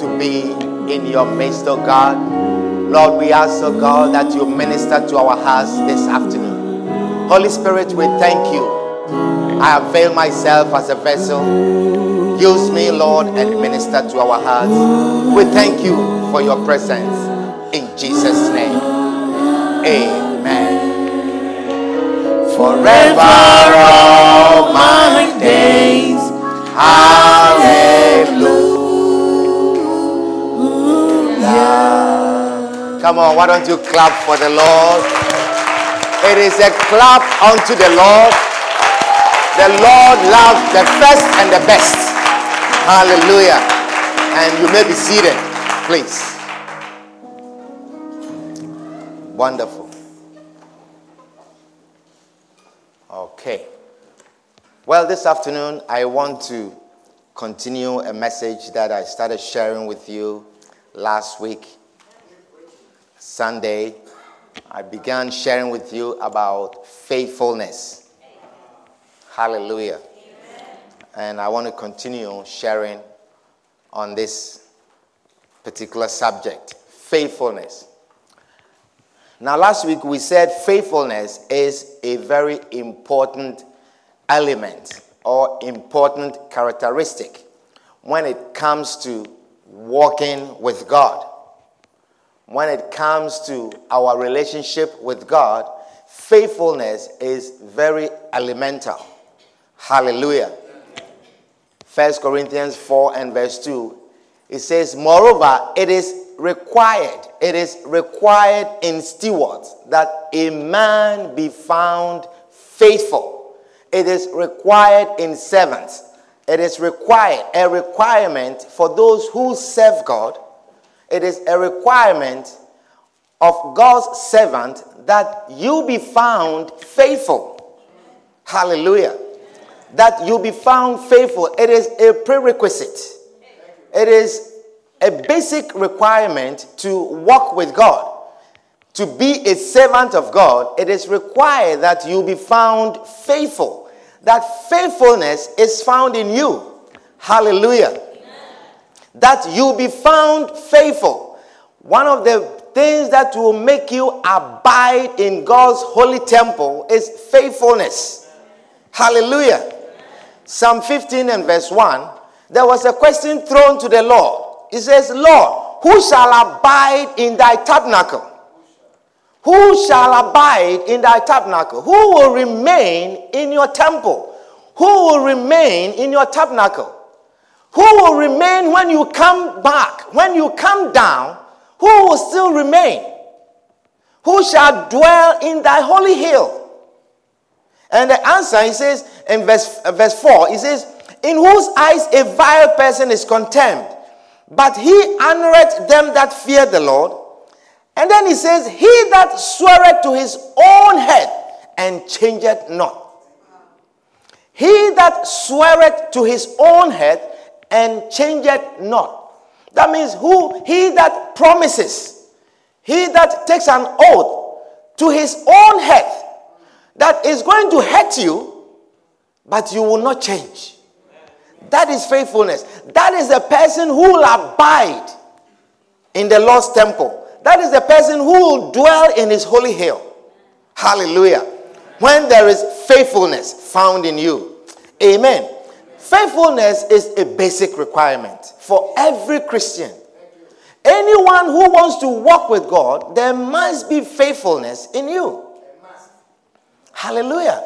to be in your midst, oh God. Lord, we ask, oh God, that you minister to our hearts this afternoon. Holy Spirit, we thank you. I avail myself as a vessel. Use me, Lord, and minister to our hearts. We thank you for your presence. In Jesus' name. Amen. Forever all my days. Hallelujah. Come on, why don't you clap for the Lord? It is a clap unto the Lord. The Lord loves the first and the best. Hallelujah. And you may be seated, please. Wonderful. Okay. Well, this afternoon I want to continue a message that I started sharing with you last week, Sunday. I began sharing with you about faithfulness. Hallelujah. And I want to continue sharing on this particular subject faithfulness. Now, last week we said faithfulness is a very important element or important characteristic when it comes to walking with God. When it comes to our relationship with God, faithfulness is very elemental. Hallelujah. 1 Corinthians 4 and verse 2, it says, Moreover, it is required, it is required in stewards that a man be found faithful. It is required in servants. It is required, a requirement for those who serve God. It is a requirement of God's servant that you be found faithful. Hallelujah. That you be found faithful. It is a prerequisite. It is a basic requirement to walk with God. To be a servant of God, it is required that you be found faithful. That faithfulness is found in you. Hallelujah. Amen. That you be found faithful. One of the things that will make you abide in God's holy temple is faithfulness. Hallelujah. Amen. Psalm 15 and verse 1, there was a question thrown to the Lord. He says, Lord, who shall abide in thy tabernacle? Who shall abide in thy tabernacle? Who will remain in your temple? Who will remain in your tabernacle? Who will remain when you come back? When you come down, who will still remain? Who shall dwell in thy holy hill? And the answer, he says in verse, uh, verse 4, he says, In whose eyes a vile person is contemned, but he honoreth them that fear the Lord. And then he says, He that sweareth to his own head and changeth not. He that sweareth to his own head and changeth not. That means who he that promises, he that takes an oath to his own head that is going to hurt you, but you will not change. That is faithfulness. That is the person who will abide in the Lord's temple that is the person who will dwell in his holy hill. Hallelujah. When there is faithfulness found in you. Amen. Faithfulness is a basic requirement for every Christian. Anyone who wants to walk with God, there must be faithfulness in you. Hallelujah.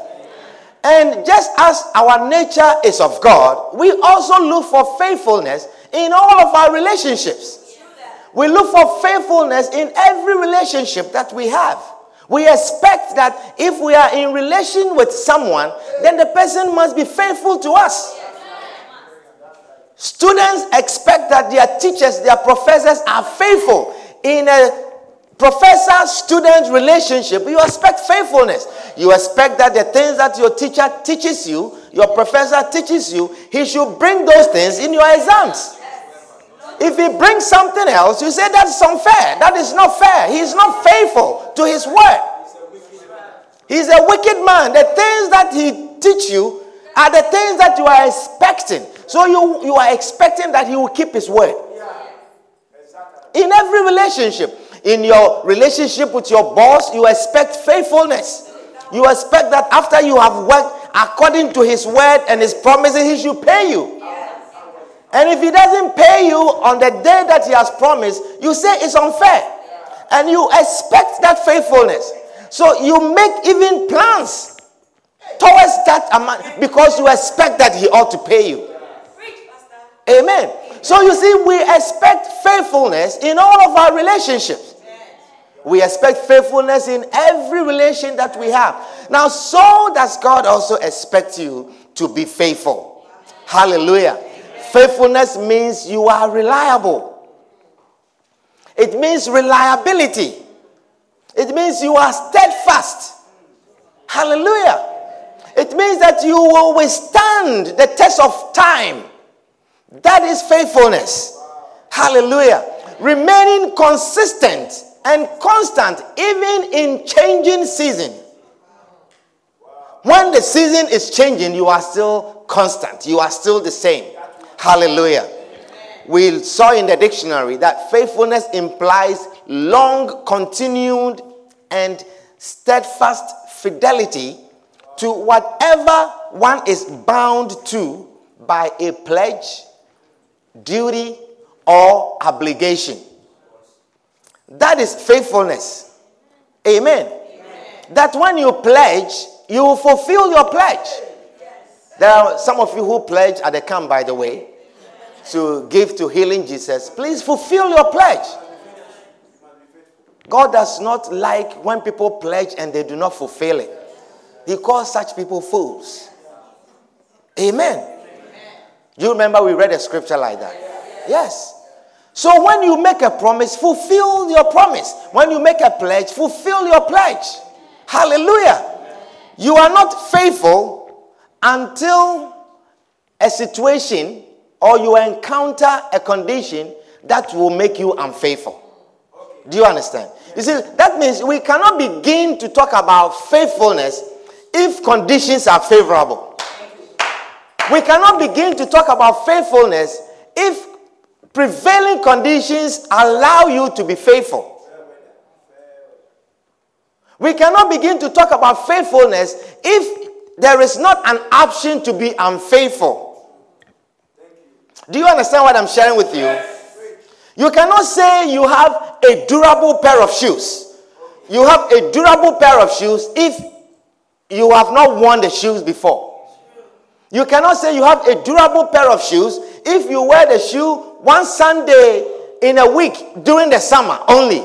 And just as our nature is of God, we also look for faithfulness in all of our relationships. We look for faithfulness in every relationship that we have. We expect that if we are in relation with someone, then the person must be faithful to us. Students expect that their teachers, their professors are faithful. In a professor student relationship, you expect faithfulness. You expect that the things that your teacher teaches you, your professor teaches you, he should bring those things in your exams. If he brings something else, you say that's unfair. That is not fair. He's not faithful to his word. He's a wicked man. The things that he teach you are the things that you are expecting. So you, you are expecting that he will keep his word. In every relationship. In your relationship with your boss, you expect faithfulness. You expect that after you have worked according to his word and his promises, he should pay you. And if he doesn't pay you on the day that he has promised, you say it's unfair. And you expect that faithfulness. So you make even plans towards that amount because you expect that he ought to pay you. Amen. So you see, we expect faithfulness in all of our relationships. We expect faithfulness in every relation that we have. Now, so does God also expect you to be faithful. Hallelujah. Faithfulness means you are reliable. It means reliability. It means you are steadfast. Hallelujah. It means that you will withstand the test of time. That is faithfulness. Hallelujah. Remaining consistent and constant even in changing season. When the season is changing, you are still constant. You are still the same. Hallelujah. We saw in the dictionary that faithfulness implies long, continued, and steadfast fidelity to whatever one is bound to by a pledge, duty, or obligation. That is faithfulness. Amen. Amen. That when you pledge, you will fulfill your pledge. There are some of you who pledge at the camp, by the way, to give to healing Jesus. Please fulfill your pledge. God does not like when people pledge and they do not fulfill it. He calls such people fools. Amen. Do you remember we read a scripture like that? Yes. So when you make a promise, fulfill your promise. When you make a pledge, fulfill your pledge. Hallelujah. You are not faithful until a situation or you encounter a condition that will make you unfaithful. Do you understand? You see, that means we cannot begin to talk about faithfulness if conditions are favorable. We cannot begin to talk about faithfulness if prevailing conditions allow you to be faithful. We cannot begin to talk about faithfulness if there is not an option to be unfaithful. Do you understand what I'm sharing with you? You cannot say you have a durable pair of shoes. You have a durable pair of shoes if you have not worn the shoes before. You cannot say you have a durable pair of shoes if you wear the shoe one Sunday in a week during the summer only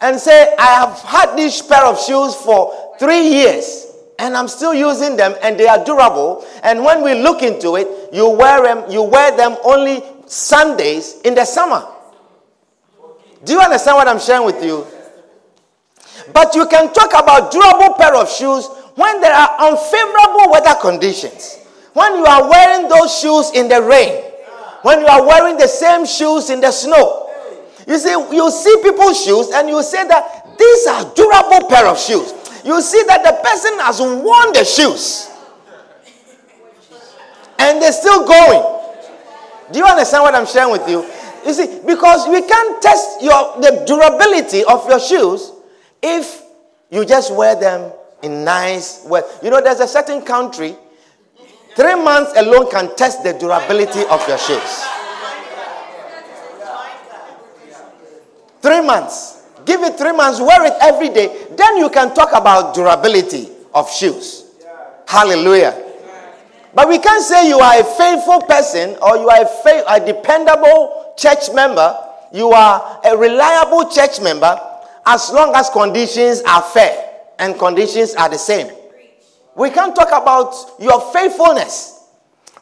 and say, I have had this pair of shoes for three years and I'm still using them and they are durable. And when we look into it, you wear them, you wear them only Sundays in the summer. Do you understand what I'm sharing with you? But you can talk about durable pair of shoes when there are unfavorable weather conditions, when you are wearing those shoes in the rain, when you are wearing the same shoes in the snow. You see, you see people's shoes and you say that these are durable pair of shoes. You see that the person has worn the shoes and they're still going. Do you understand what I'm sharing with you? You see, because we can't test your the durability of your shoes if you just wear them in nice weather. You know, there's a certain country, three months alone can test the durability of your shoes. Three months. Give it three months, wear it every day. Then you can talk about durability of shoes. Hallelujah. But we can't say you are a faithful person or you are a, a dependable church member. You are a reliable church member as long as conditions are fair and conditions are the same. We can't talk about your faithfulness.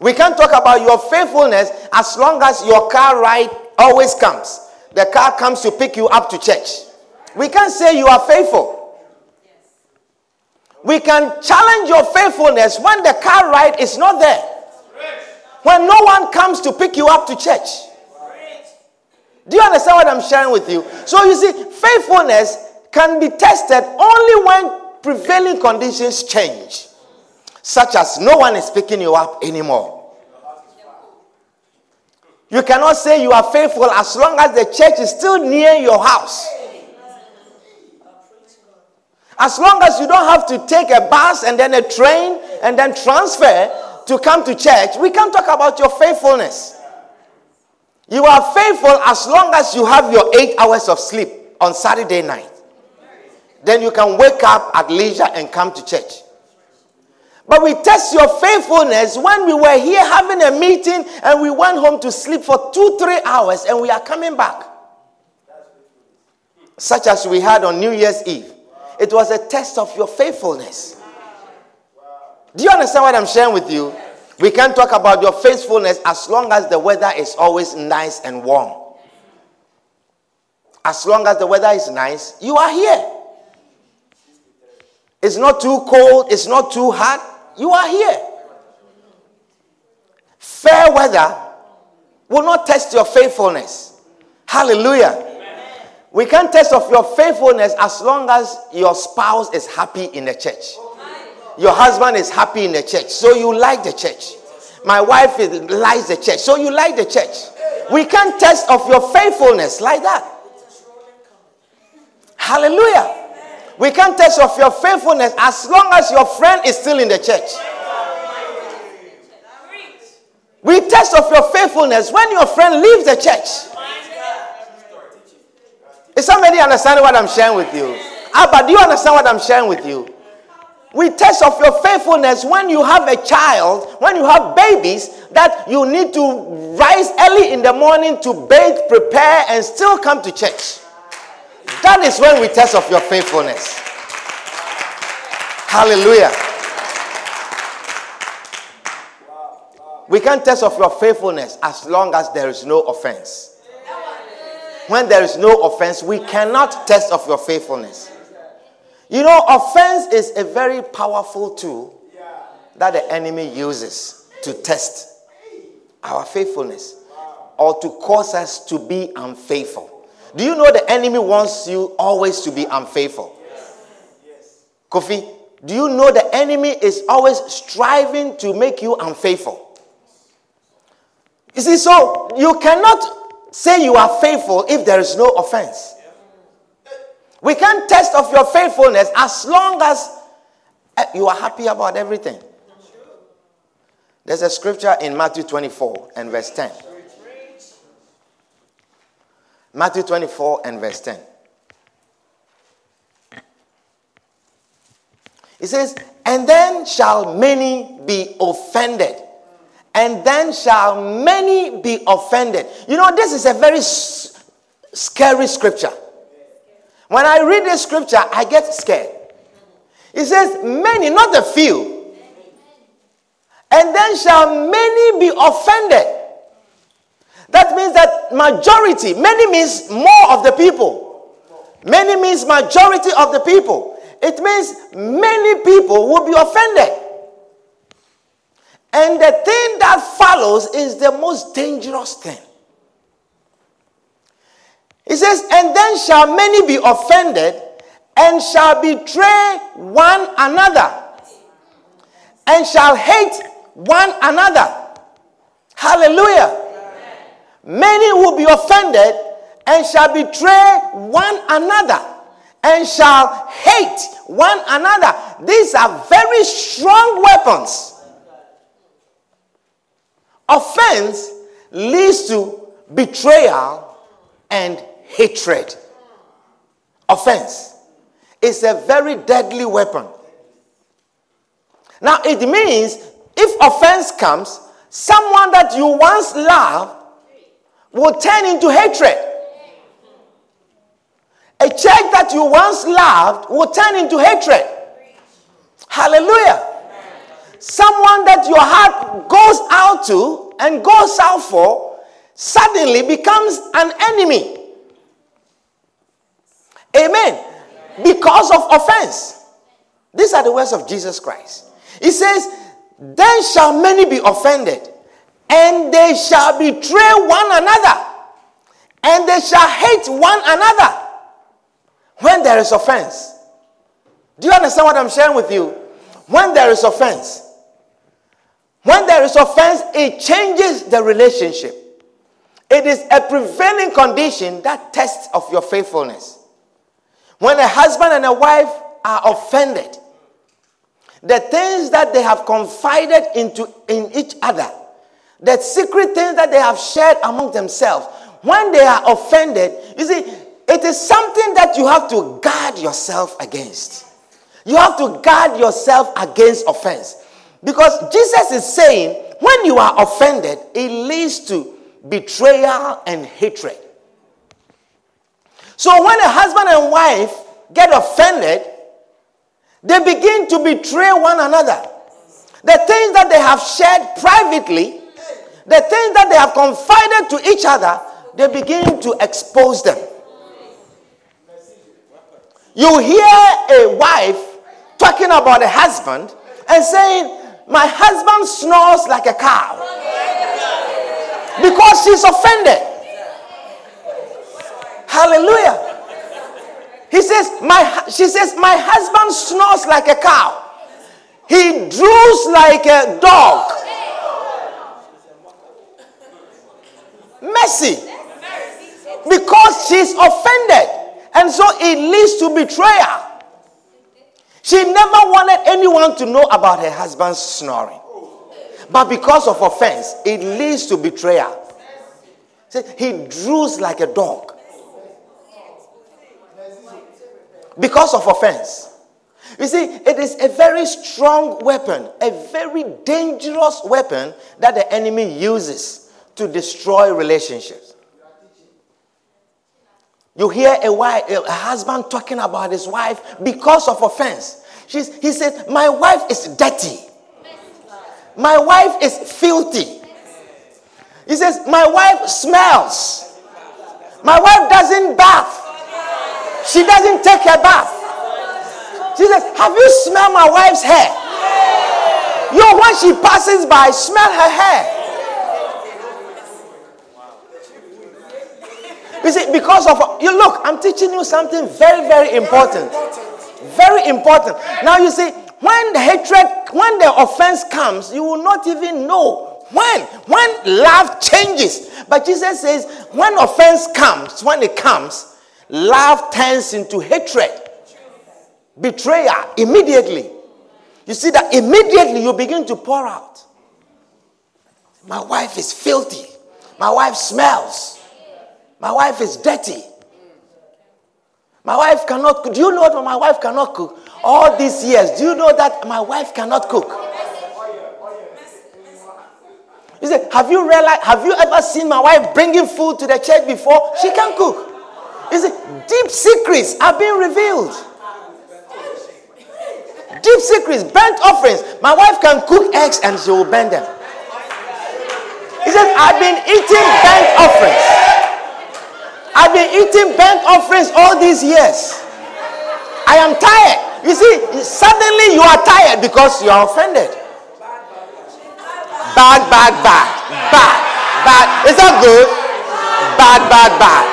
We can't talk about your faithfulness as long as your car ride always comes. The car comes to pick you up to church. We can't say you are faithful. We can challenge your faithfulness when the car ride is not there. When no one comes to pick you up to church. Do you understand what I'm sharing with you? So you see, faithfulness can be tested only when prevailing conditions change, such as no one is picking you up anymore. You cannot say you are faithful as long as the church is still near your house. As long as you don't have to take a bus and then a train and then transfer to come to church, we can talk about your faithfulness. You are faithful as long as you have your eight hours of sleep on Saturday night. Then you can wake up at leisure and come to church. But we test your faithfulness when we were here having a meeting and we went home to sleep for two, three hours and we are coming back. Such as we had on New Year's Eve. It was a test of your faithfulness. Do you understand what I'm sharing with you? We can talk about your faithfulness as long as the weather is always nice and warm. As long as the weather is nice, you are here. It's not too cold, it's not too hot you are here. Fair weather will not test your faithfulness. Hallelujah. We can't test of your faithfulness as long as your spouse is happy in the church. Your husband is happy in the church, so you like the church. My wife is, likes the church, so you like the church. We can't test of your faithfulness like that. Hallelujah. We can't test of your faithfulness as long as your friend is still in the church. We test of your faithfulness when your friend leaves the church. Is somebody understanding what I'm sharing with you? Abba, do you understand what I'm sharing with you? We test of your faithfulness when you have a child, when you have babies, that you need to rise early in the morning to bathe, prepare, and still come to church. That is when we test of your faithfulness. Hallelujah. We can test of your faithfulness as long as there is no offense. When there is no offense, we cannot test of your faithfulness. You know, offense is a very powerful tool that the enemy uses to test our faithfulness or to cause us to be unfaithful. Do you know the enemy wants you always to be unfaithful? Kofi, do you know the enemy is always striving to make you unfaithful? You see, so you cannot say you are faithful if there is no offense. We can't test of your faithfulness as long as eh, you are happy about everything. There's a scripture in Matthew 24 and verse 10. Matthew 24 and verse 10. It says, And then shall many be offended. And then shall many be offended. You know, this is a very s- scary scripture. When I read this scripture, I get scared. It says, Many, not a few. And then shall many be offended. That means that majority, many means more of the people. Many means majority of the people. It means many people will be offended. And the thing that follows is the most dangerous thing. He says, And then shall many be offended and shall betray one another and shall hate one another. Hallelujah. Many will be offended and shall betray one another and shall hate one another. These are very strong weapons. Offense leads to betrayal and hatred. Offense is a very deadly weapon. Now, it means if offense comes, someone that you once loved will turn into hatred. A church that you once loved will turn into hatred. Hallelujah. Someone that your heart goes out to and goes out for suddenly becomes an enemy. Amen. Because of offense. These are the words of Jesus Christ. He says, Then shall many be offended and they shall betray one another, and they shall hate one another when there is offense. Do you understand what I'm sharing with you? When there is offense, when there is offense, it changes the relationship. It is a prevailing condition that tests of your faithfulness. When a husband and a wife are offended, the things that they have confided into in each other, the secret things that they have shared among themselves, when they are offended, you see, it is something that you have to guard yourself against. You have to guard yourself against offense. Because Jesus is saying, when you are offended, it leads to betrayal and hatred. So when a husband and wife get offended, they begin to betray one another. The things that they have shared privately, the things that they have confided to each other, they begin to expose them. You hear a wife talking about a husband and saying, My husband snores like a cow because she's offended. Hallelujah. He says, my, she says, My husband snores like a cow. He droos like a dog. Mercy. Because she's offended. And so it leads to betrayal. She never wanted anyone to know about her husband's snoring. But because of offense, it leads to betrayal. He drools like a dog. Because of offense. You see, it is a very strong weapon, a very dangerous weapon that the enemy uses to destroy relationships. You hear a wife, a husband talking about his wife because of offense. She's, he says, My wife is dirty. My wife is filthy. He says, My wife smells. My wife doesn't bath. She doesn't take a bath. She says, Have you smelled my wife's hair? Yo, when she passes by, smell her hair. You see, because of you look, I'm teaching you something very, very important. Very important. Now you see, when the hatred, when the offense comes, you will not even know when. When love changes. But Jesus says, when offense comes, when it comes, love turns into hatred, betrayal immediately. You see that immediately you begin to pour out. My wife is filthy. My wife smells. My wife is dirty. My wife cannot cook. Do you know that my wife cannot cook? All these years, do you know that my wife cannot cook? You say, have you realized, have you ever seen my wife bringing food to the church before? She can cook. You see, deep secrets are being revealed. Deep secrets, burnt offerings. My wife can cook eggs and she will burn them. He says, I've been eating burnt offerings. I've been eating burnt offerings all these years. I am tired. You see, suddenly you are tired because you are offended. Bad, bad, bad. Bad, bad. Is that good? Bad, bad, bad.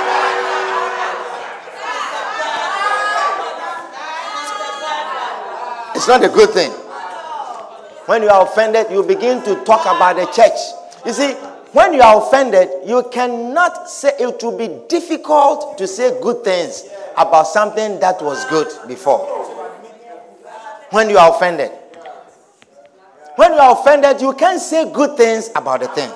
It's not a good thing. When you are offended, you begin to talk about the church. You see, when you are offended, you cannot say it will be difficult to say good things about something that was good before. When you are offended, when you are offended, you can't say good things about the thing.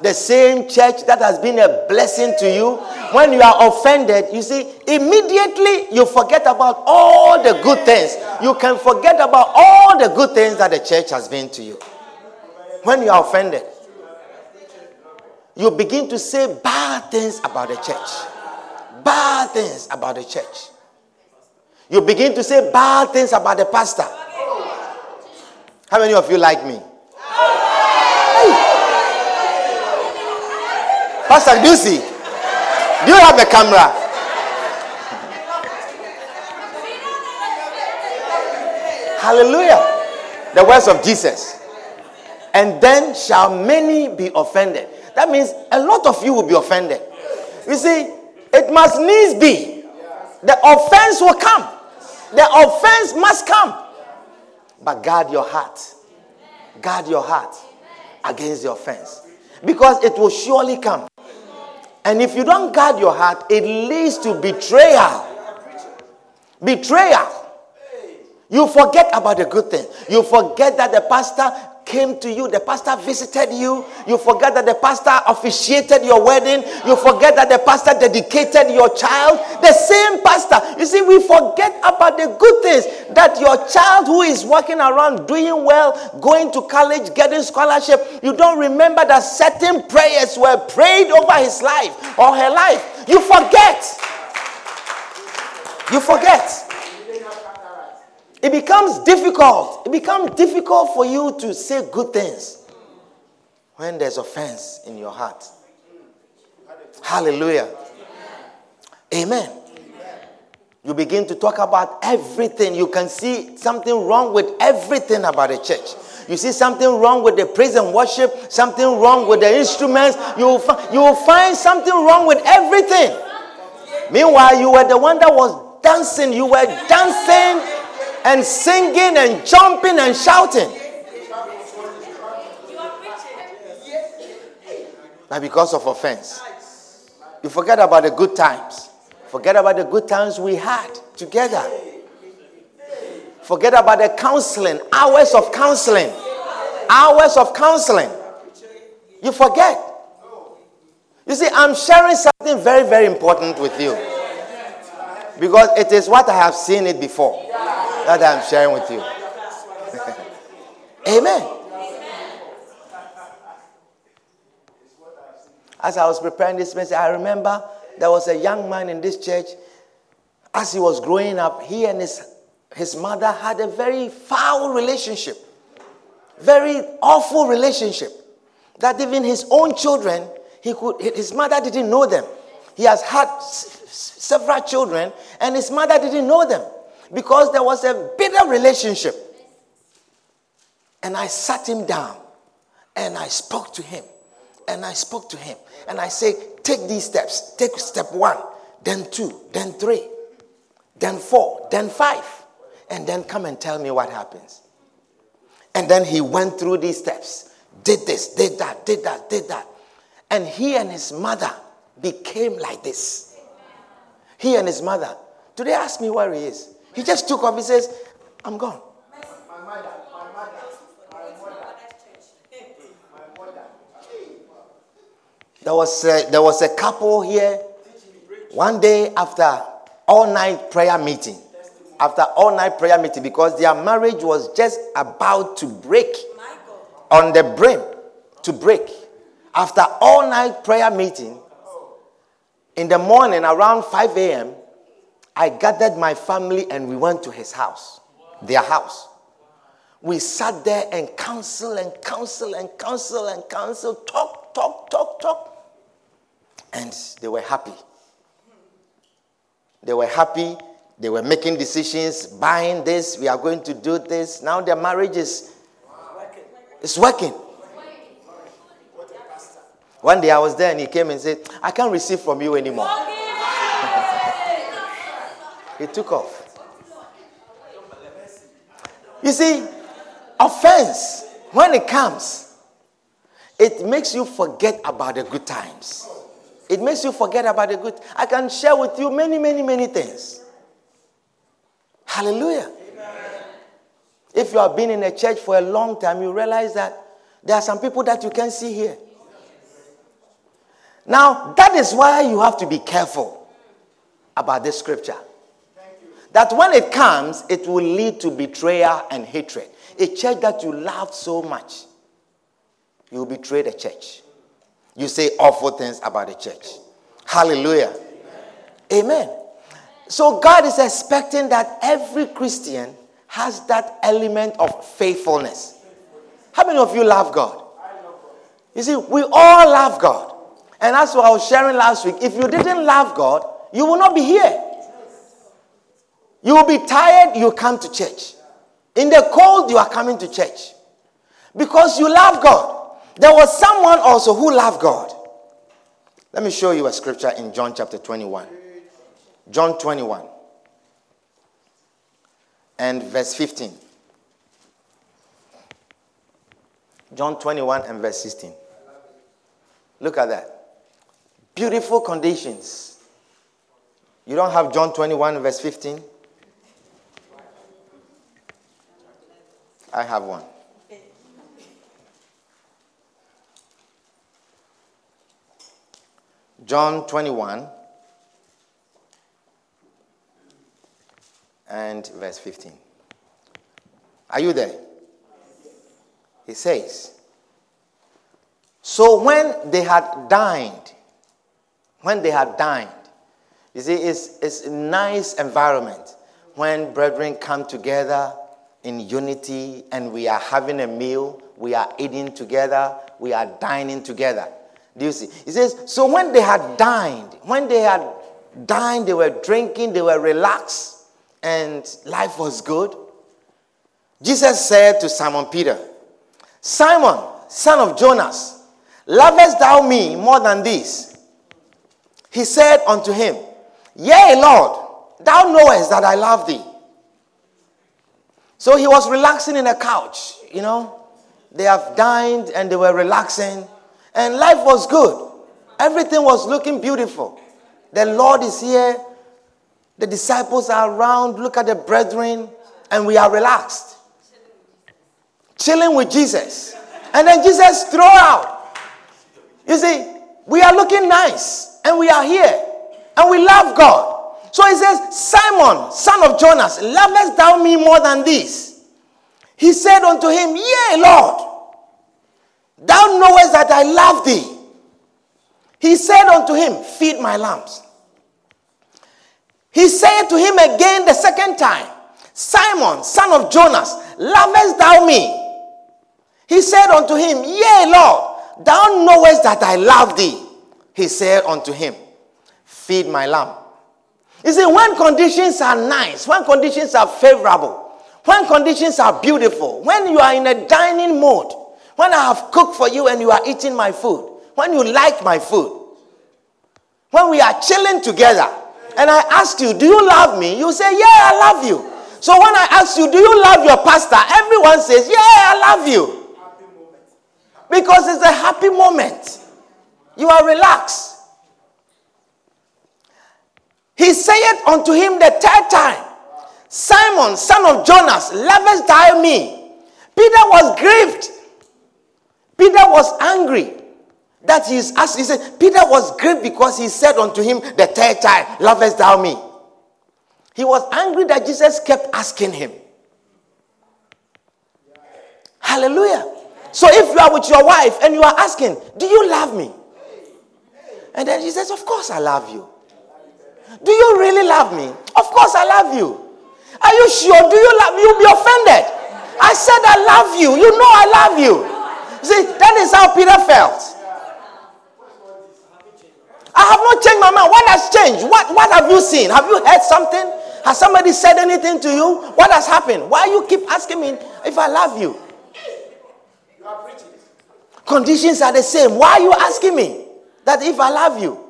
The same church that has been a blessing to you, when you are offended, you see, immediately you forget about all the good things. You can forget about all the good things that the church has been to you when you are offended, you begin to say bad things about the church. Bad things about the church. You begin to say bad things about the pastor. How many of you like me? Pastor, do you see? Do you have a camera? Hallelujah. The words of Jesus and then shall many be offended. That means a lot of you will be offended. You see, it must needs be. The offense will come. The offense must come. But guard your heart. Guard your heart against the offense. Because it will surely come. And if you don't guard your heart, it leads to betrayal. Betrayal. You forget about the good thing. You forget that the pastor came to you, the pastor visited you. You forget that the pastor officiated your wedding. You forget that the pastor dedicated your child. The same pastor. You see, we forget about the good things that your child who is walking around doing well, going to college, getting scholarship, you don't remember that certain prayers were prayed over his life or her life. You forget. You forget. It becomes difficult. It becomes difficult for you to say good things when there's offense in your heart. Hallelujah. Amen. You begin to talk about everything. You can see something wrong with everything about the church. You see something wrong with the praise and worship, something wrong with the instruments. You will, fi- you will find something wrong with everything. Meanwhile, you were the one that was dancing. You were dancing and singing and jumping and shouting. But because of offense, you forget about the good times. Forget about the good times we had together. Forget about the counseling, hours of counseling, hours of counseling. You forget. You see, I'm sharing something very, very important with you because it is what I have seen it before that I'm sharing with you. Amen. As I was preparing this message, I remember there was a young man in this church. As he was growing up, he and his, his mother had a very foul relationship, very awful relationship. That even his own children, he could, his mother didn't know them. He has had s- several children, and his mother didn't know them because there was a bitter relationship. And I sat him down and I spoke to him. And I spoke to him. And I said, Take these steps. Take step one, then two, then three, then four, then five. And then come and tell me what happens. And then he went through these steps, did this, did that, did that, did that. And he and his mother became like this. He and his mother. Do they ask me where he is? He just took off. He says, I'm gone. There was, a, there was a couple here one day after all night prayer meeting. After all night prayer meeting, because their marriage was just about to break on the brim to break. After all night prayer meeting, in the morning around 5 a.m., I gathered my family and we went to his house, their house. We sat there and counsel and counsel and counsel and counsel, talk, talk, talk, talk. And they were happy. They were happy. They were making decisions, buying this, we are going to do this. Now their marriage is it's working. One day I was there and he came and said, I can't receive from you anymore. He took off. You see, offense, when it comes, it makes you forget about the good times. It makes you forget about the good. I can share with you many, many, many things. Hallelujah. If you have been in a church for a long time, you realize that there are some people that you can see here. Now, that is why you have to be careful about this scripture. That when it comes, it will lead to betrayal and hatred. A church that you love so much, you betray the church. You say awful things about the church. Hallelujah. Amen. So God is expecting that every Christian has that element of faithfulness. How many of you love God? You see, we all love God. And that's what I was sharing last week. If you didn't love God, you will not be here. You will be tired, you come to church. In the cold, you are coming to church. Because you love God. There was someone also who loved God. Let me show you a scripture in John chapter 21. John 21 and verse 15. John 21 and verse 16. Look at that. Beautiful conditions. You don't have John 21, verse 15? I have one. John 21 and verse 15. Are you there? He says, So when they had dined, when they had dined, you see, it's, it's a nice environment when brethren come together in unity and we are having a meal, we are eating together, we are dining together. Do you see? He says, So when they had dined, when they had dined, they were drinking, they were relaxed, and life was good. Jesus said to Simon Peter, Simon, son of Jonas, lovest thou me more than this? He said unto him, Yea, Lord, thou knowest that I love thee. So he was relaxing in a couch, you know. They have dined and they were relaxing, and life was good. Everything was looking beautiful. The Lord is here, the disciples are around. Look at the brethren, and we are relaxed, chilling with Jesus. And then Jesus throw out. You see, we are looking nice, and we are here, and we love God. So he says, Simon, son of Jonas, lovest thou me more than this? He said unto him, Yea, Lord, thou knowest that I love thee. He said unto him, Feed my lambs. He said to him again the second time, Simon, son of Jonas, lovest thou me? He said unto him, Yea, Lord, thou knowest that I love thee. He said unto him, Feed my lamb. You see, when conditions are nice, when conditions are favorable, when conditions are beautiful, when you are in a dining mode, when I have cooked for you and you are eating my food, when you like my food, when we are chilling together, and I ask you, Do you love me? You say, Yeah, I love you. So when I ask you, Do you love your pastor? Everyone says, Yeah, I love you. Because it's a happy moment. You are relaxed. He saith unto him the third time, Simon, son of Jonas, lovest thou me? Peter was grieved. Peter was angry that he is asked. He said, Peter was grieved because he said unto him the third time, Lovest thou me? He was angry that Jesus kept asking him. Hallelujah. So if you are with your wife and you are asking, Do you love me? And then he says, Of course I love you. Do you really love me? Of course I love you. Are you sure? Do you love me? You'll be offended. I said I love you. You know I love you. See, that is how Peter felt. I have not changed my mind. What has changed? What, what have you seen? Have you heard something? Has somebody said anything to you? What has happened? Why you keep asking me if I love you? Conditions are the same. Why are you asking me that if I love you?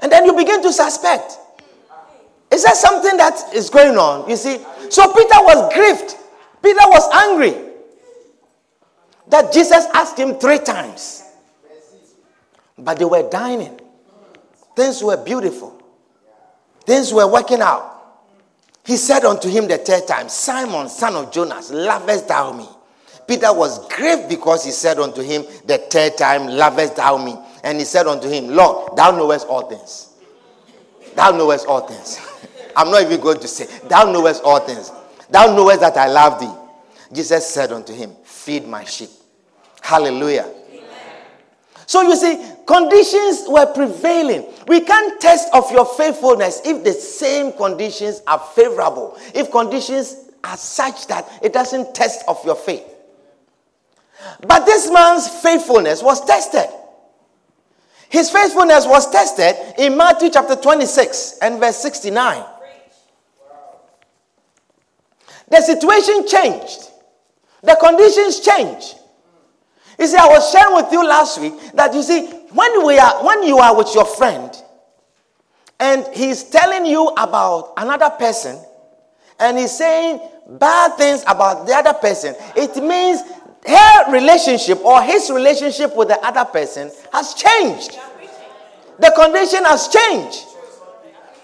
And then you begin to suspect. Is there something that is going on? You see? So Peter was grieved. Peter was angry that Jesus asked him three times. But they were dining. Things were beautiful. Things were working out. He said unto him the third time, Simon, son of Jonas, lovest thou me? Peter was grieved because he said unto him the third time, Lovest thou me? And he said unto him, Lord, thou knowest all things. Thou knowest all things. I'm not even going to say, Thou knowest all things. Thou knowest that I love thee. Jesus said unto him, Feed my sheep. Hallelujah. So you see, conditions were prevailing. We can't test of your faithfulness if the same conditions are favorable, if conditions are such that it doesn't test of your faith. But this man's faithfulness was tested. His faithfulness was tested in Matthew chapter 26 and verse 69. The situation changed, the conditions changed. You see, I was sharing with you last week that you see, when, we are, when you are with your friend and he's telling you about another person and he's saying bad things about the other person, it means her relationship or his relationship with the other person has changed. The condition has changed.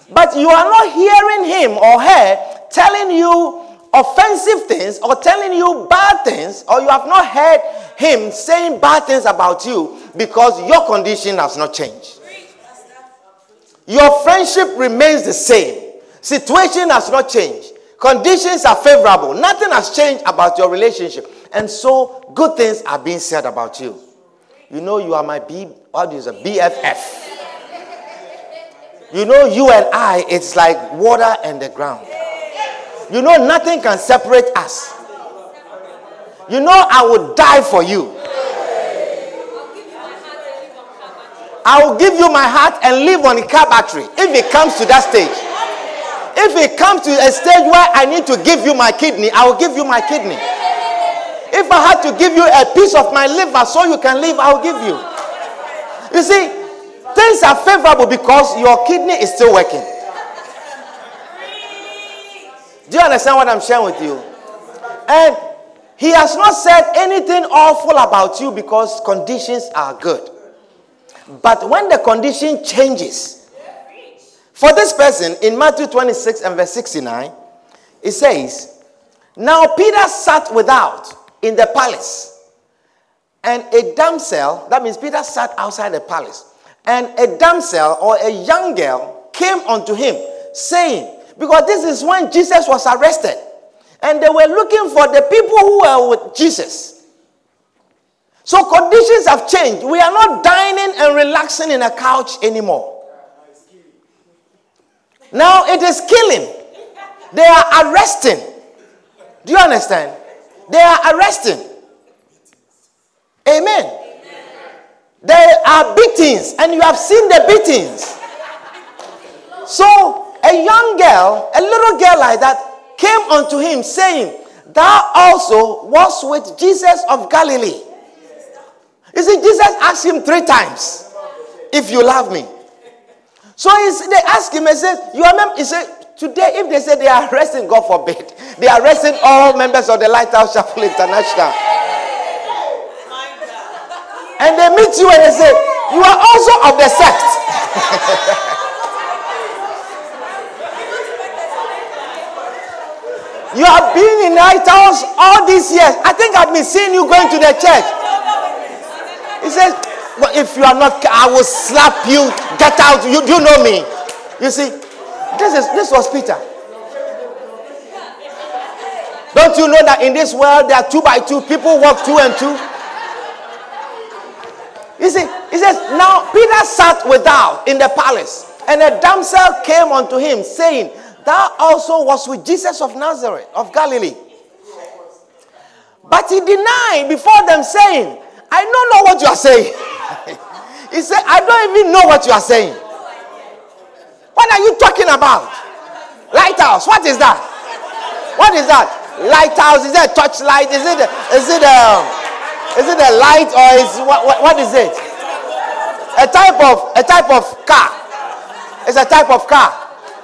But you are not hearing him or her telling you offensive things or telling you bad things, or you have not heard him saying bad things about you because your condition has not changed. Your friendship remains the same. Situation has not changed. Conditions are favorable. Nothing has changed about your relationship. And so good things are being said about you. You know you are my B what is a BFF. You know you and I, it's like water and the ground. You know nothing can separate us. You know I would die for you. I will give you my heart and live on a car battery if it comes to that stage. If it comes to a stage where I need to give you my kidney, I will give you my kidney. If I had to give you a piece of my liver so you can live, I'll give you. You see, things are favorable because your kidney is still working. Do you understand what I'm sharing with you? And he has not said anything awful about you because conditions are good. But when the condition changes, for this person in Matthew 26 and verse 69, it says, Now Peter sat without in the palace, and a damsel, that means Peter sat outside the palace, and a damsel or a young girl came unto him, saying, Because this is when Jesus was arrested, and they were looking for the people who were with Jesus. So conditions have changed. We are not dining and relaxing in a couch anymore. Now it is killing. They are arresting. Do you understand? They are arresting. Amen. There are beatings, and you have seen the beatings. So a young girl, a little girl like that, came unto him saying, Thou also was with Jesus of Galilee. You see, Jesus asked him three times, If you love me. So they asked him and said, You remember? He said, Today, if they say they are arresting, God forbid, they are arresting all members of the Lighthouse Chapel International. And they meet you and they say, You are also of the sect. you have been in Lighthouse all these years. I think I've been seeing you going to the church. He says, But if you are not, I will slap you. Get out. You do you know me. You see, this is this was Peter. Don't you know that in this world there are two by two people walk two and two? You see, he says, Now Peter sat without in the palace, and a damsel came unto him, saying, Thou also was with Jesus of Nazareth, of Galilee. But he denied before them, saying, I don't know what you are saying. he said, I don't even know what you are saying. What are you talking about? Lighthouse. What is that? What is that? Lighthouse. Is it a torchlight? Is it is it a, is it a light or is what, what, what is it? A type of a type of car. It's a type of car.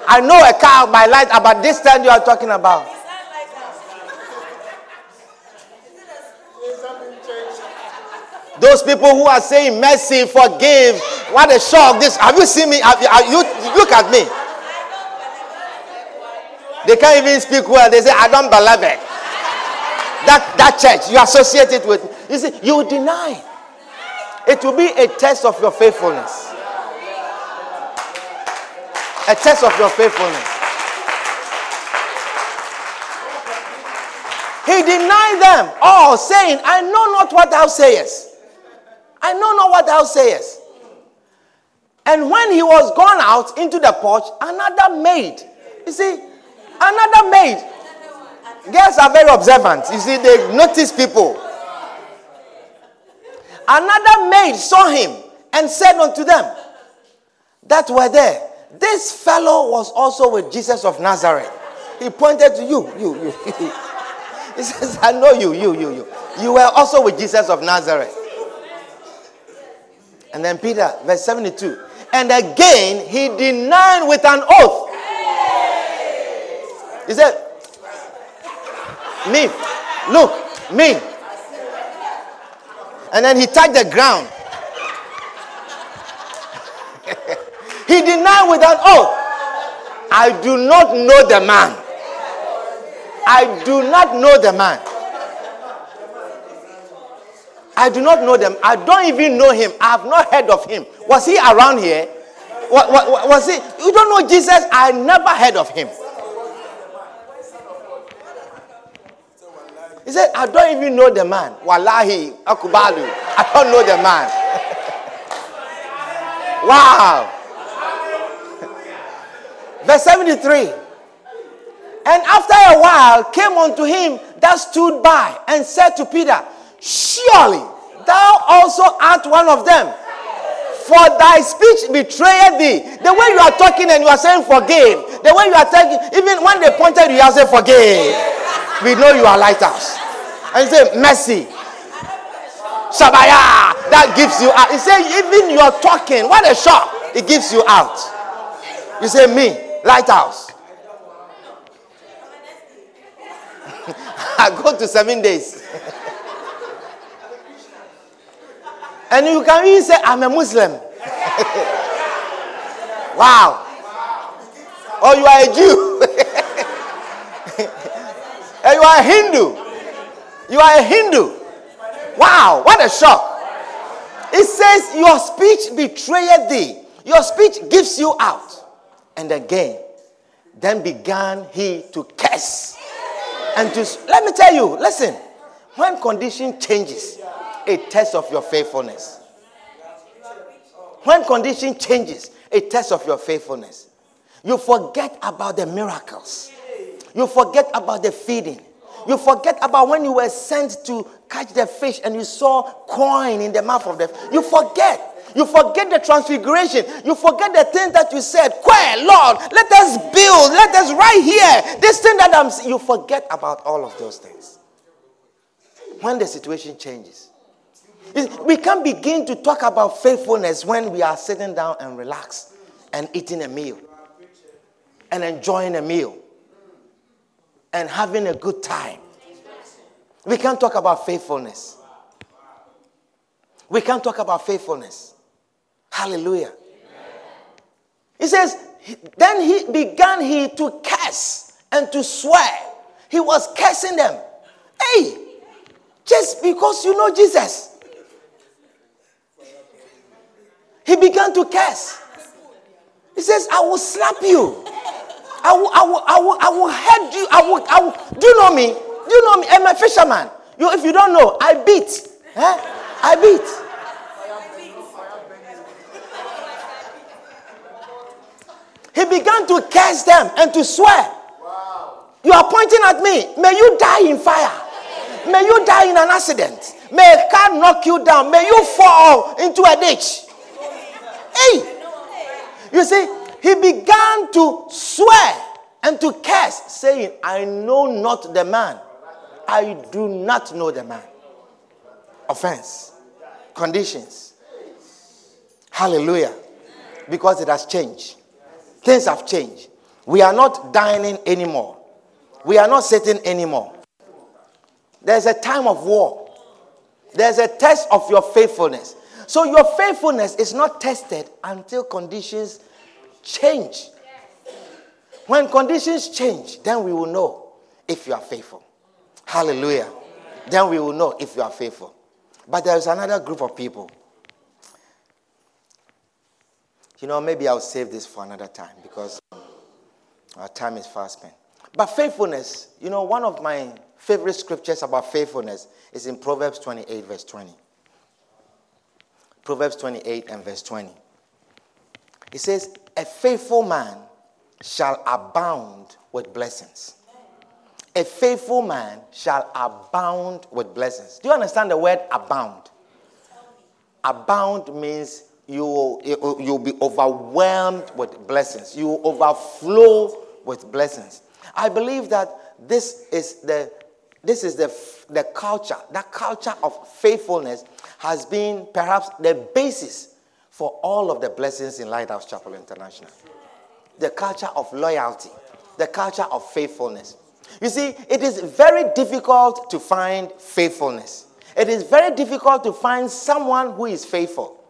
I know a car by light about this time you are talking about. Those people who are saying mercy, forgive, what a shock. This have you seen me? Have you, have you look at me. They can't even speak well. They say, I don't believe it. That that church you associate it with. You see, you deny. It will be a test of your faithfulness. A test of your faithfulness. He denied them all, saying, I know not what thou sayest. I know not what thou sayest. And when he was gone out into the porch, another maid. You see, another maid. Girls are very observant. You see, they notice people. Another maid saw him and said unto them that were there, This fellow was also with Jesus of Nazareth. He pointed to you, you, you. he says, I know you, you, you, you. You were also with Jesus of Nazareth. And then Peter, verse 72. And again he denied with an oath. He said, Me, look, me. And then he touched the ground. he denied without oath. I do not know the man. I do not know the man. I do not know them. I don't even know him. I have not heard of him. Was he around here? What, was he? You don't know Jesus? I never heard of him. He said, I don't even know the man. Wallahi, Akubalu. I don't know the man. wow. Verse 73. And after a while came unto him that stood by and said to Peter, Surely thou also art one of them. For thy speech betrayed thee. The way you are talking and you are saying forgive. The way you are talking, even when they pointed you, are saying forgive. We know you are lighthouse. And say mercy. Shabaya. That gives you out. He said, even you are talking, what a shock. It gives you out. You say, me, lighthouse. I go to seven days. and you can even say, I'm a Muslim. wow. Or you are a Jew. You are a Hindu. You are a Hindu. Wow, what a shock. It says, Your speech betrayed thee. Your speech gives you out. And again, then began he to curse. And to, let me tell you, listen, when condition changes, a test of your faithfulness. When condition changes, a test of your faithfulness. You forget about the miracles. You forget about the feeding. You forget about when you were sent to catch the fish and you saw coin in the mouth of the You forget. You forget the transfiguration. You forget the things that you said. Quay, Lord, let us build. Let us right here. This thing that I'm you forget about all of those things. When the situation changes. We can't begin to talk about faithfulness when we are sitting down and relaxed and eating a meal and enjoying a meal and having a good time. We can't talk about faithfulness. We can't talk about faithfulness. Hallelujah. He says, then he began he to curse and to swear. He was cursing them. Hey, just because you know Jesus. He began to curse. He says, I will slap you. I will, I will, I will, I will head you. I will, I will. Do you know me? Do you know me? I'm a fisherman. You, if you don't know, I beat. Eh? I beat. He began to curse them and to swear. Wow. You are pointing at me. May you die in fire. May you die in an accident. May a car knock you down. May you fall into a ditch. Hey! You see, he began to swear and to curse, saying, I know not the man. I do not know the man. Offense, conditions. Hallelujah. Because it has changed. Things have changed. We are not dining anymore. We are not sitting anymore. There's a time of war. There's a test of your faithfulness. So your faithfulness is not tested until conditions change. When conditions change, then we will know if you are faithful. Hallelujah. Then we will know if you are faithful. But there is another group of people you know, maybe I'll save this for another time because our time is fast spent. But faithfulness, you know, one of my favorite scriptures about faithfulness is in Proverbs 28, verse 20. Proverbs 28 and verse 20. It says, A faithful man shall abound with blessings. A faithful man shall abound with blessings. Do you understand the word abound? Abound means you will, you'll be overwhelmed with blessings. You will overflow with blessings. I believe that this is the this is the, the culture, that culture of faithfulness has been perhaps the basis for all of the blessings in Lighthouse Chapel International. The culture of loyalty, the culture of faithfulness. You see, it is very difficult to find faithfulness. it is very difficult to find someone who is faithful.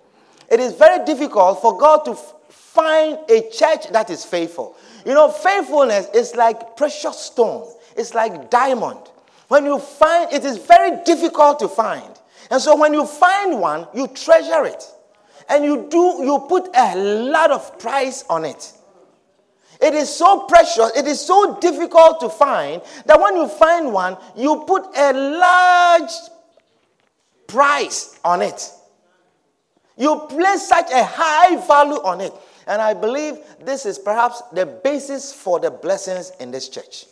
It is very difficult for God to f- find a church that is faithful. You know, faithfulness is like precious stone, it's like diamond. When you find it is very difficult to find. And so when you find one, you treasure it. And you do you put a lot of price on it. It is so precious, it is so difficult to find that when you find one, you put a large price on it. You place such a high value on it. And I believe this is perhaps the basis for the blessings in this church.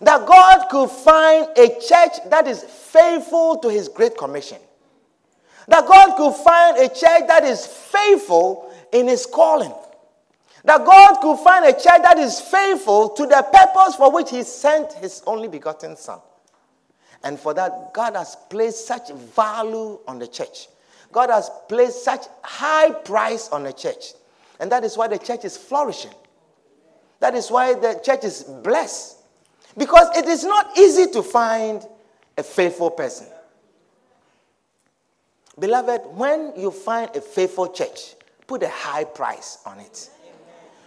That God could find a church that is faithful to his great commission. That God could find a church that is faithful in his calling. That God could find a church that is faithful to the purpose for which He sent His only begotten Son. And for that, God has placed such value on the church. God has placed such high price on the church. And that is why the church is flourishing. That is why the church is blessed. Because it is not easy to find a faithful person. Beloved, when you find a faithful church, put a high price on it.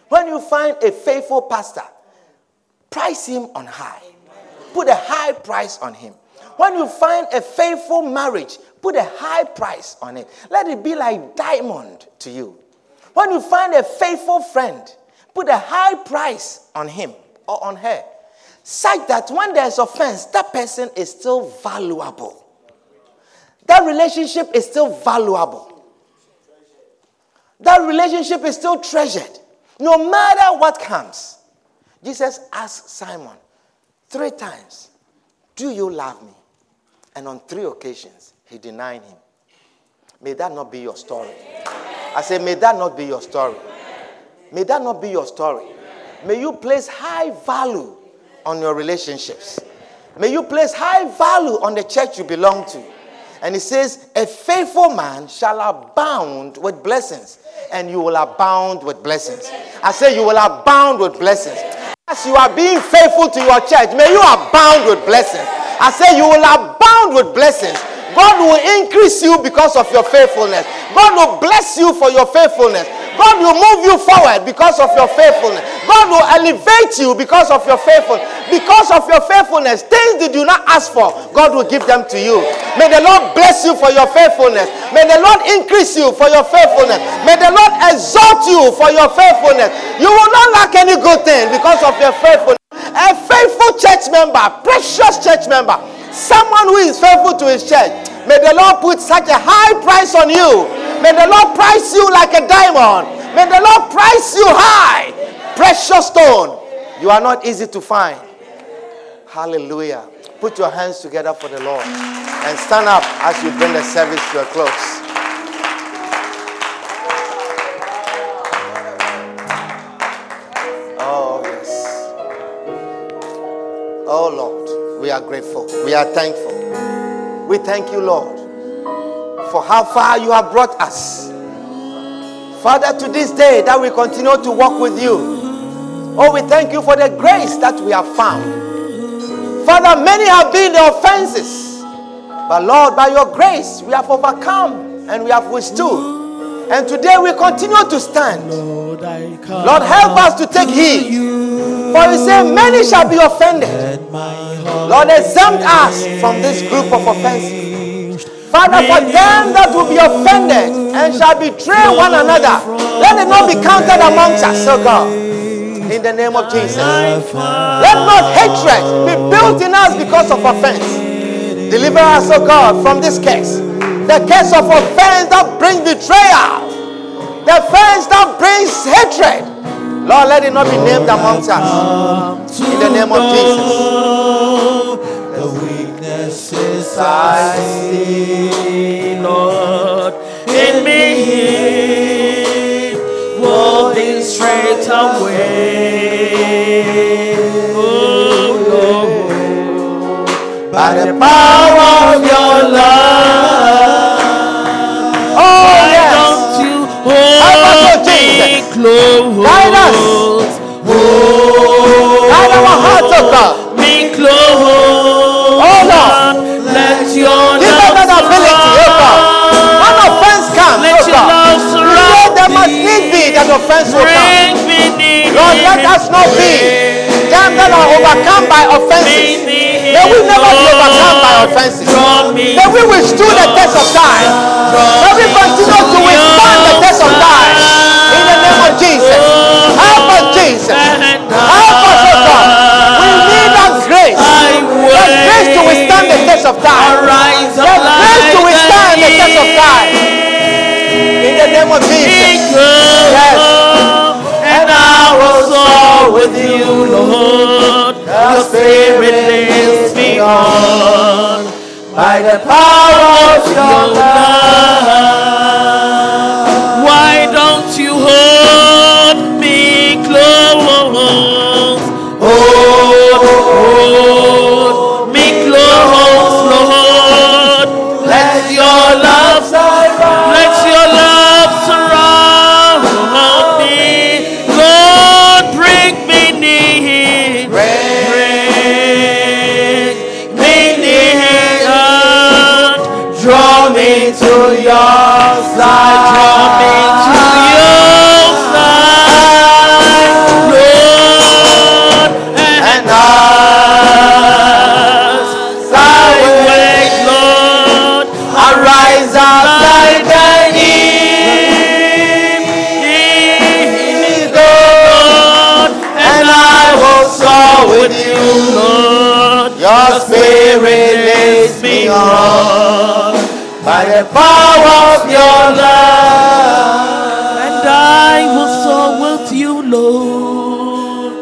When you find a faithful pastor, price him on high. Put a high price on him. When you find a faithful marriage, put a high price on it. Let it be like diamond to you. When you find a faithful friend, put a high price on him or on her, such that when there's offense, that person is still valuable. That relationship is still valuable. That relationship is still treasured. No matter what comes, Jesus asked Simon three times, Do you love me? And on three occasions, he denied him. May that not be your story. I say, May that not be your story. May that not be your story. May you place high value on your relationships. May you place high value on the church you belong to. And he says, A faithful man shall abound with blessings, and you will abound with blessings. I say, You will abound with blessings. As you are being faithful to your church, may you abound with blessings. I say, You will abound with blessings. God will increase you because of your faithfulness. God will bless you for your faithfulness. God will move you forward because of your faithfulness. God will elevate you because of your faithfulness. Because of your faithfulness, things you not ask for, God will give them to you. May the Lord bless you for your faithfulness. May the Lord increase you for your faithfulness. May the Lord exalt you for your faithfulness. You will not lack any good thing because of your faithfulness. A faithful church member, precious church member, someone who is faithful to his church. May the Lord put such a high price on you. May the Lord price you like a diamond. May the Lord price you high. Precious stone. You are not easy to find. Hallelujah. Put your hands together for the Lord and stand up as you bring the service to a close. Oh, yes. Oh, Lord, we are grateful. We are thankful. We thank you, Lord, for how far you have brought us. Father, to this day that we continue to walk with you. Oh, we thank you for the grace that we have found. Father, many have been the offenses. But Lord, by your grace, we have overcome and we have withstood. And today we continue to stand. Lord, help us to take heed. For you say, many shall be offended. Lord, exempt us from this group of offenses. Father, for them that will be offended and shall betray one another, let it not be counted amongst us, oh God. In the name of Jesus. Let not hatred be built in us because of offense. Deliver us, O God, from this curse. The curse of offense that brings betrayal. The offense that brings hatred. Lord, let it not be named amongst us. In the name of Jesus. I see, Lord, in me, holding straight away. Oh Lord, by the power of your love. Oh, yes. don't you hold me close? Guide us. Hold Guide our hearts, God. Offense will come. me. Lord, let us not be them that are overcome by offenses. May we never be overcome by offenses. May we withstand the test of time. May we continue to withstand the test of time. In the name of Jesus. Help me by the power of your love. And I will soar with you, Lord.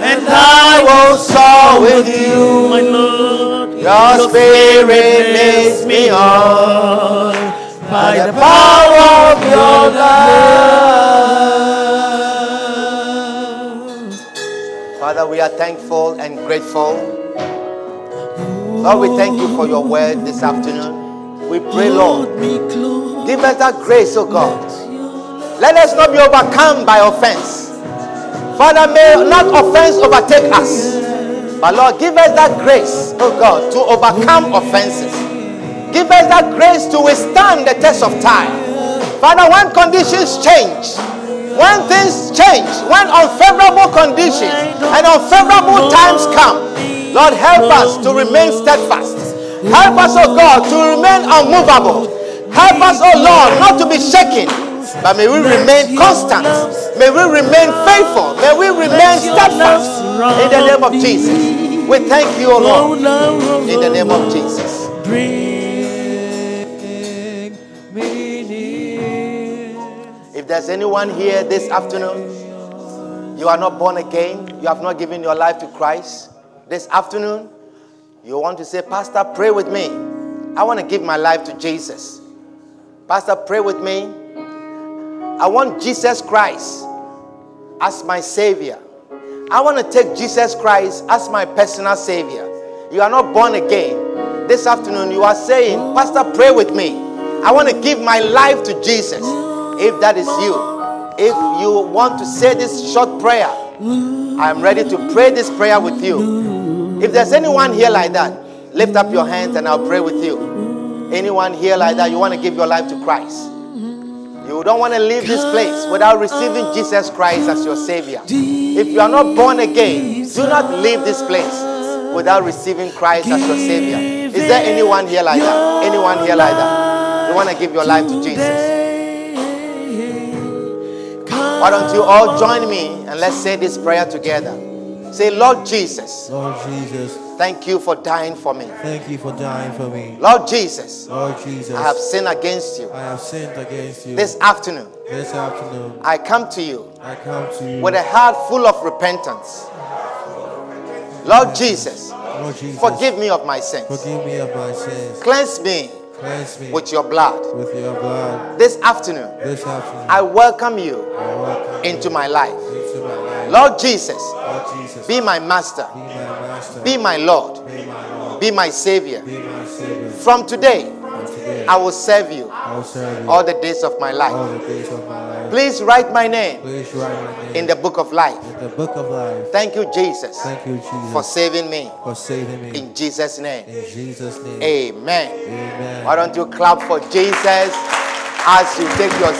And I will soar with you, my Lord. Your spirit leads me on by the power of your love. Father, we are thankful and grateful. Lord, we thank you for your word this afternoon. We pray, Lord, give us that grace, oh God. Let us not be overcome by offense. Father, may not offense overtake us. But Lord, give us that grace, oh God, to overcome offenses. Give us that grace to withstand the test of time. Father, when conditions change, when things change, when unfavorable conditions and unfavorable times come, Lord, help us to remain steadfast. Help us, oh God, to remain unmovable. Help us, oh Lord, not to be shaken, but may we remain constant. May we remain faithful. May we remain steadfast. In the name of Jesus. We thank you, O Lord. In the name of Jesus. If there's anyone here this afternoon, you are not born again, you have not given your life to Christ, this afternoon, you want to say, Pastor, pray with me. I want to give my life to Jesus. Pastor, pray with me. I want Jesus Christ as my Savior. I want to take Jesus Christ as my personal Savior. You are not born again. This afternoon, you are saying, Pastor, pray with me. I want to give my life to Jesus. If that is you, if you want to say this short prayer, I am ready to pray this prayer with you. If there's anyone here like that, lift up your hands and I'll pray with you. Anyone here like that, you want to give your life to Christ. You don't want to leave this place without receiving Jesus Christ as your Savior. If you are not born again, do not leave this place without receiving Christ as your Savior. Is there anyone here like that? Anyone here like that? You want to give your life to Jesus? Why don't you all join me and let's say this prayer together? Say, Lord Jesus, Lord Jesus, thank you for dying for me. thank you for dying for me. Lord Jesus, Lord Jesus, I have sinned against you. I have sinned against you. This afternoon, This afternoon, I come to you I come to you with a heart full of repentance. Lord Jesus, Lord Jesus, forgive me of my sins. forgive me of my sins. Cleanse me Cleanse me with your blood. with your blood. This afternoon, This afternoon, I welcome you I welcome you into into my life. Lord Jesus, Lord Jesus, be my master, be my master, be my Lord, be my Lord, be my Savior. be my Savior. From today, today, I will serve you I will serve you all the days of my life. of life. Please write my name write my name in the book of life. in the book of life. Thank you, Jesus, Thank you, Jesus, for saving me. for saving me. In Jesus' name, In Jesus' name, amen. amen. Why don't you clap for Jesus as you take your